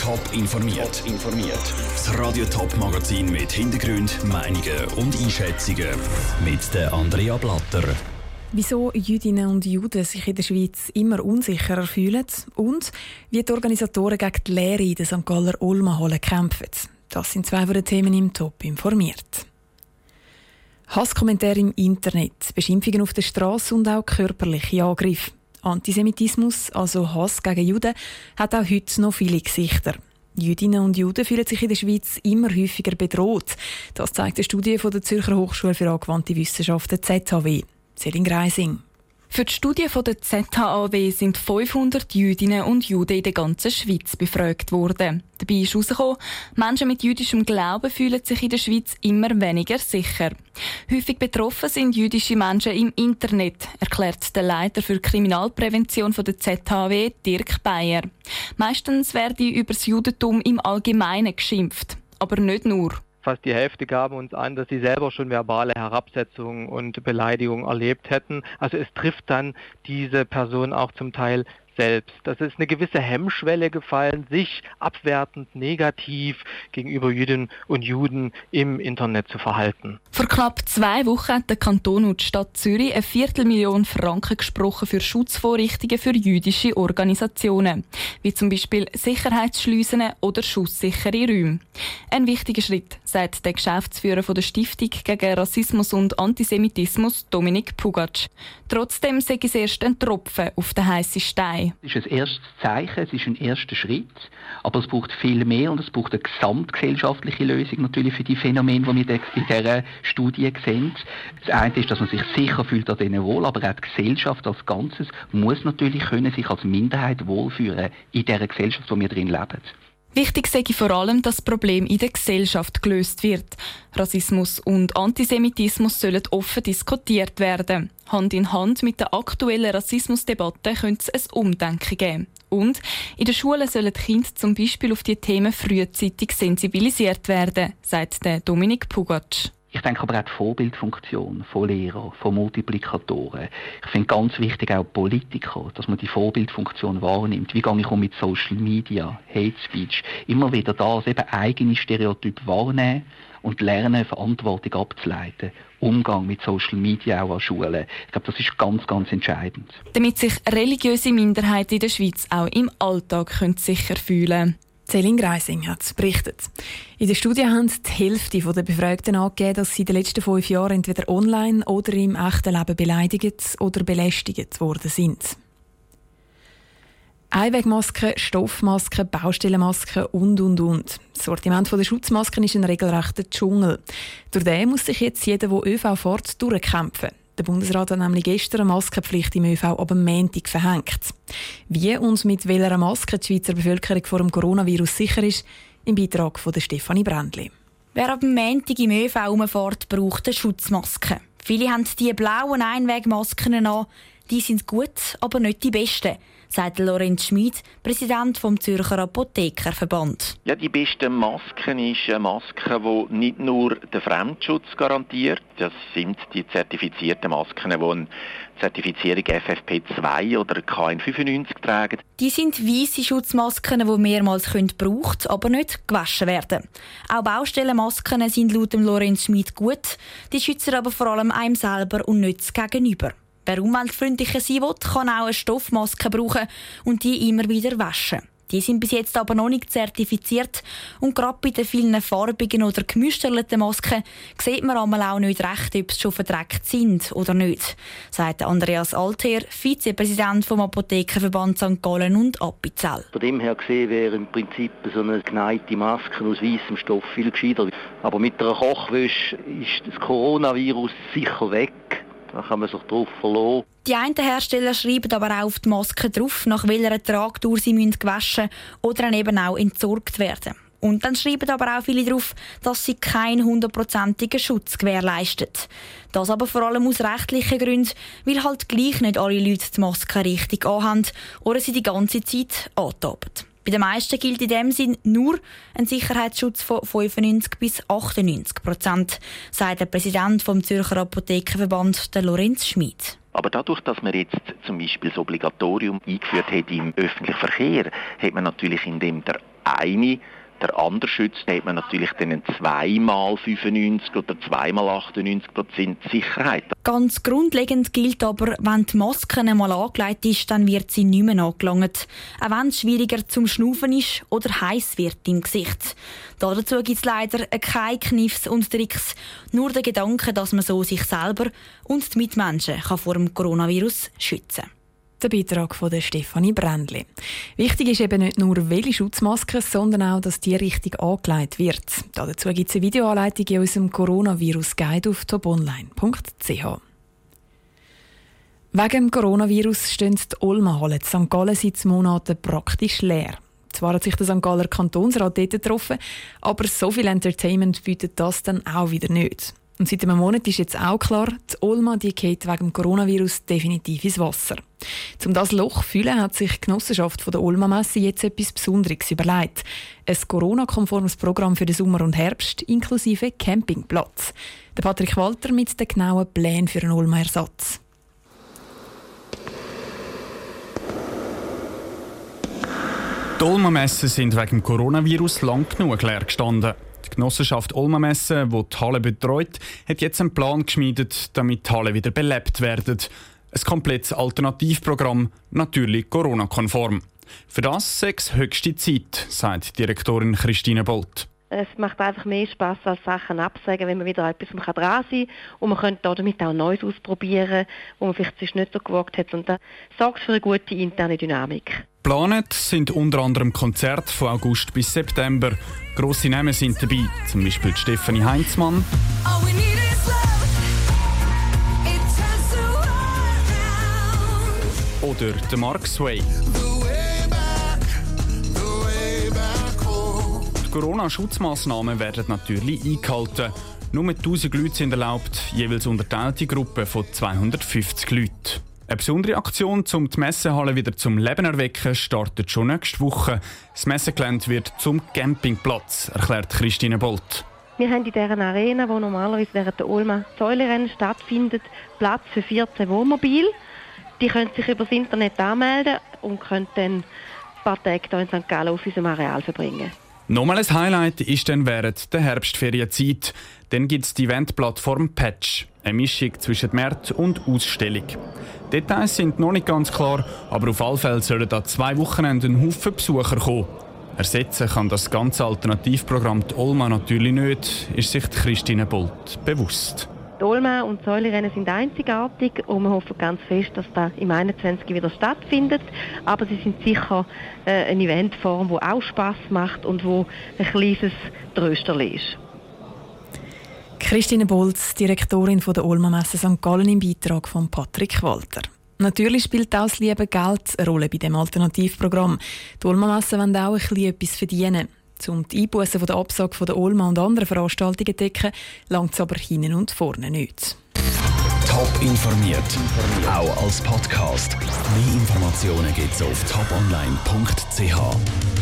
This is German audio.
Top informiert. informiert. Das Radio Top Magazin mit Hintergrund, Meinungen und Einschätzungen mit der Andrea Blatter. Wieso Jüdinnen und Juden sich in der Schweiz immer unsicherer fühlen und wie die Organisatoren gegen die Lehre in der St. Galler Olmahalle kämpfen. Das sind zwei von den Themen im Top informiert. Hasskommentare im Internet, Beschimpfungen auf der Straße und auch körperliche Angriffe. Antisemitismus, also Hass gegen Juden, hat auch heute noch viele Gesichter. Jüdinnen und Juden fühlen sich in der Schweiz immer häufiger bedroht. Das zeigt eine Studie von der Zürcher Hochschule für angewandte Wissenschaften ZHW. Selin Greising. Für die Studie der ZHAW sind 500 Jüdinnen und Juden in der ganzen Schweiz befragt worden. Dabei ist herausgekommen, Menschen mit jüdischem Glauben fühlen sich in der Schweiz immer weniger sicher. Häufig betroffen sind jüdische Menschen im Internet, erklärt der Leiter für Kriminalprävention der ZHW, Dirk Bayer. Meistens werde über das Judentum im Allgemeinen geschimpft, aber nicht nur fast die Hälfte gaben uns an, dass sie selber schon verbale Herabsetzungen und Beleidigungen erlebt hätten. Also es trifft dann diese Person auch zum Teil selbst. Das ist eine gewisse Hemmschwelle gefallen, sich abwertend, negativ gegenüber Jüdinnen und Juden im Internet zu verhalten. Vor knapp zwei Wochen hat der Kanton und die Stadt Zürich eine Viertelmillion Franken gesprochen für Schutzvorrichtungen für jüdische Organisationen, wie zum Beispiel Sicherheitsschleusen oder schusssichere Räume. Ein wichtiger Schritt, sagt der Geschäftsführer der Stiftung gegen Rassismus und Antisemitismus, Dominik Pugatsch. Trotzdem sei es erst ein Tropfen auf den heißen Stein. Es ist ein erstes Zeichen, es ist ein erster Schritt, aber es braucht viel mehr und es braucht eine gesamtgesellschaftliche Lösung natürlich für die Phänomene, die wir in dieser Studie sehen. Das eine ist, dass man sich sicher fühlt an denen wohl, aber auch die Gesellschaft als Ganzes muss natürlich können sich als Minderheit wohlfühlen in dieser Gesellschaft, wo wir drin leben. Wichtig sei vor allem, dass das Problem in der Gesellschaft gelöst wird. Rassismus und Antisemitismus sollen offen diskutiert werden. Hand in Hand mit der aktuellen Rassismusdebatte könnte es ein Umdenken geben. Und in den Schulen sollen die Kinder zum Beispiel auf die Themen frühzeitig sensibilisiert werden, sagt Dominik Pugatsch. Ich denke aber auch die Vorbildfunktion von Lehrern, von Multiplikatoren. Ich finde ganz wichtig auch Politiker, dass man die Vorbildfunktion wahrnimmt. Wie gehe ich um mit Social Media, Hate Speech? Immer wieder das, eben eigene Stereotype wahrnehmen und lernen, Verantwortung abzuleiten. Umgang mit Social Media auch an Schulen. Ich glaube, das ist ganz, ganz entscheidend. Damit sich religiöse Minderheiten in der Schweiz auch im Alltag sicher fühlen können. Celine Greising hat es berichtet. In der Studie haben die Hälfte der Befragten angegeben, dass sie in den letzten fünf Jahren entweder online oder im echten Leben beleidigt oder belästigt worden sind. Einwegmasken, Stoffmasken, Baustellenmasken und, und, und. Das Sortiment der Schutzmasken ist ein regelrechter Dschungel. Durch den muss sich jetzt jeder, der ÖV fährt, durchkämpfen. Der Bundesrat hat nämlich gestern eine Maskenpflicht im ÖV ab dem Montag verhängt. Wie und mit welcher Maske die Schweizer Bevölkerung vor dem Coronavirus sicher ist, im Beitrag von Stefanie Brändli. Wer ab dem Montag im ÖV herumfährt, braucht eine Schutzmaske. Viele haben die blauen Einwegmasken an. Die sind gut, aber nicht die besten sagt Lorenz Schmid, Präsident vom Zürcher Apothekerverband. Ja, die beste Maske ist eine Maske, die nicht nur den Fremdschutz garantiert. Das sind die zertifizierten Masken, die eine Zertifizierung FFP2 oder KN95 tragen. Die sind weiße Schutzmasken, die mehrmals gebraucht, aber nicht gewaschen werden. Auch Baustellenmasken sind laut Lorenz Schmid gut. Die schützen aber vor allem einem selber und nicht Gegenüber. Wer umweltfreundlicher sein will, kann auch eine Stoffmaske brauchen und die immer wieder waschen. Die sind bis jetzt aber noch nicht zertifiziert und gerade bei den vielen farbigen oder gemischten Masken sieht man einmal auch nicht recht, ob sie schon verdreckt sind oder nicht, sagt Andreas Alter, Vizepräsident vom Apothekerverband St. Gallen und Appenzell. Von dem her gesehen wäre im Prinzip so eine geneigte Maske aus weißem Stoff viel gescheiter. Aber mit einer Kochwäsche ist das Coronavirus sicher weg. Da kann man sich drauf verlassen. Die einen Hersteller schreiben aber auch auf die Maske drauf, nach welcher Tragtour sie gewaschen oder dann eben auch entsorgt werden. Und dann schreiben aber auch viele darauf, dass sie keinen hundertprozentigen Schutz gewährleistet. Das aber vor allem aus rechtlichen Gründen, weil halt gleich nicht alle Leute die Maske richtig anhaben oder sie die ganze Zeit antaben. Bei den meisten gilt in dem Sinn nur ein Sicherheitsschutz von 95 bis 98 Prozent, sagt der Präsident vom Zürcher Apothekerverband, der Lorenz Schmid. Aber dadurch, dass man jetzt zum Beispiel das Obligatorium eingeführt hat im öffentlichen Verkehr, hat man natürlich in dem der eine der andere schützt, hat man natürlich dann zweimal 95 oder zweimal 98 Prozent Sicherheit. Ganz grundlegend gilt aber, wenn die Maske einmal angelegt ist, dann wird sie nicht mehr angelangt. Auch wenn es schwieriger zum Schnaufen ist oder heiß wird im Gesicht. Dazu gibt es leider keine Kniffs und Tricks, nur der Gedanke, dass man so sich selber und die Mitmenschen kann vor dem Coronavirus schützen kann. Der Beitrag von der Stefanie Brändli. Wichtig ist eben nicht nur, welche Schutzmaske, sondern auch, dass die richtig angelegt wird. Dazu gibt es eine Videoanleitung in unserem Coronavirus-Guide auf toponline.ch. Wegen dem Coronavirus stehen die Olma-Hallen in St. Gallen seit Monaten praktisch leer. Zwar hat sich der St. Galler Kantonsrat dort getroffen, aber so viel Entertainment bietet das dann auch wieder nicht. Und seit einem Monat ist jetzt auch klar, die Olma die geht wegen dem Coronavirus definitiv ins Wasser. Um das Loch zu füllen, hat sich die Genossenschaft der Olma-Messe jetzt etwas Besonderes überlegt. Ein Corona-konformes Programm für den Sommer und Herbst inklusive Campingplatz. Der Patrick Walter mit den genauen Plänen für einen Olma-Ersatz. Die Olma-Messen sind wegen dem Coronavirus lang genug leer gestanden. Die Genossenschaft Olma Messe, die die Halle betreut, hat jetzt einen Plan geschmiedet, damit die Halle wieder belebt werden. Ein komplettes Alternativprogramm, natürlich Corona-konform. Für das sechs höchste Zeit, sagt Direktorin Christine Bolt. Es macht einfach mehr Spaß als Sachen absagen, wenn man wieder etwas dran sein kann. Und man könnte damit auch Neues ausprobieren, wo man vielleicht sich nicht so gewagt hat. Und das sorgt für eine gute interne Dynamik. Geplant sind unter anderem Konzerte von August bis September. Grosse Namen sind dabei, zum Beispiel Stefanie Heinzmann. Oder der Mark Sway. Die Corona-Schutzmaßnahmen werden natürlich eingehalten. Nur 1000 Leute sind erlaubt, jeweils unterteilte Gruppen von 250 Leuten. Eine besondere Aktion, um die Messehalle wieder zum Leben erwecken, startet schon nächste Woche. Das Messegelände wird zum Campingplatz, erklärt Christine Bolt. Wir haben in dieser Arena, wo normalerweise während der Olma Säulerennen stattfindet, Platz für 14 Wohnmobil. Die können sich über das Internet anmelden und können dann ein paar Tage hier in St. Gallen auf unserem Areal verbringen. Nochmal ein Highlight ist dann während der Herbstferienzeit. Dann gibt es die Eventplattform Patch, eine Mischung zwischen März und Ausstellung. Details sind noch nicht ganz klar, aber auf alle Fälle sollen da zwei Wochenenden Haufen Besucher kommen. Ersetzen kann das ganze Alternativprogramm die Olma natürlich nicht, ist sich Christine Bolt bewusst. Olma und Säulerennen sind einzigartig und wir hoffen ganz fest, dass das im 21. wieder stattfindet. Aber sie sind sicher äh, eine Eventform, die auch Spaß macht und wo ein kleines Trösterli ist. Christine Bolz, Direktorin der Olma Messe St. Gallen im Beitrag von Patrick Walter. Natürlich spielt auch das liebe Geld eine Rolle bei dem Alternativprogramm. Die Olma Messe wollen auch ein bisschen etwas verdienen. Um die Einbußen der Absage der Olma und anderen Veranstaltungen zu decken, langt es aber hinten und vorne nicht. Top informiert, auch als Podcast. Mehr Informationen gibt es auf toponline.ch.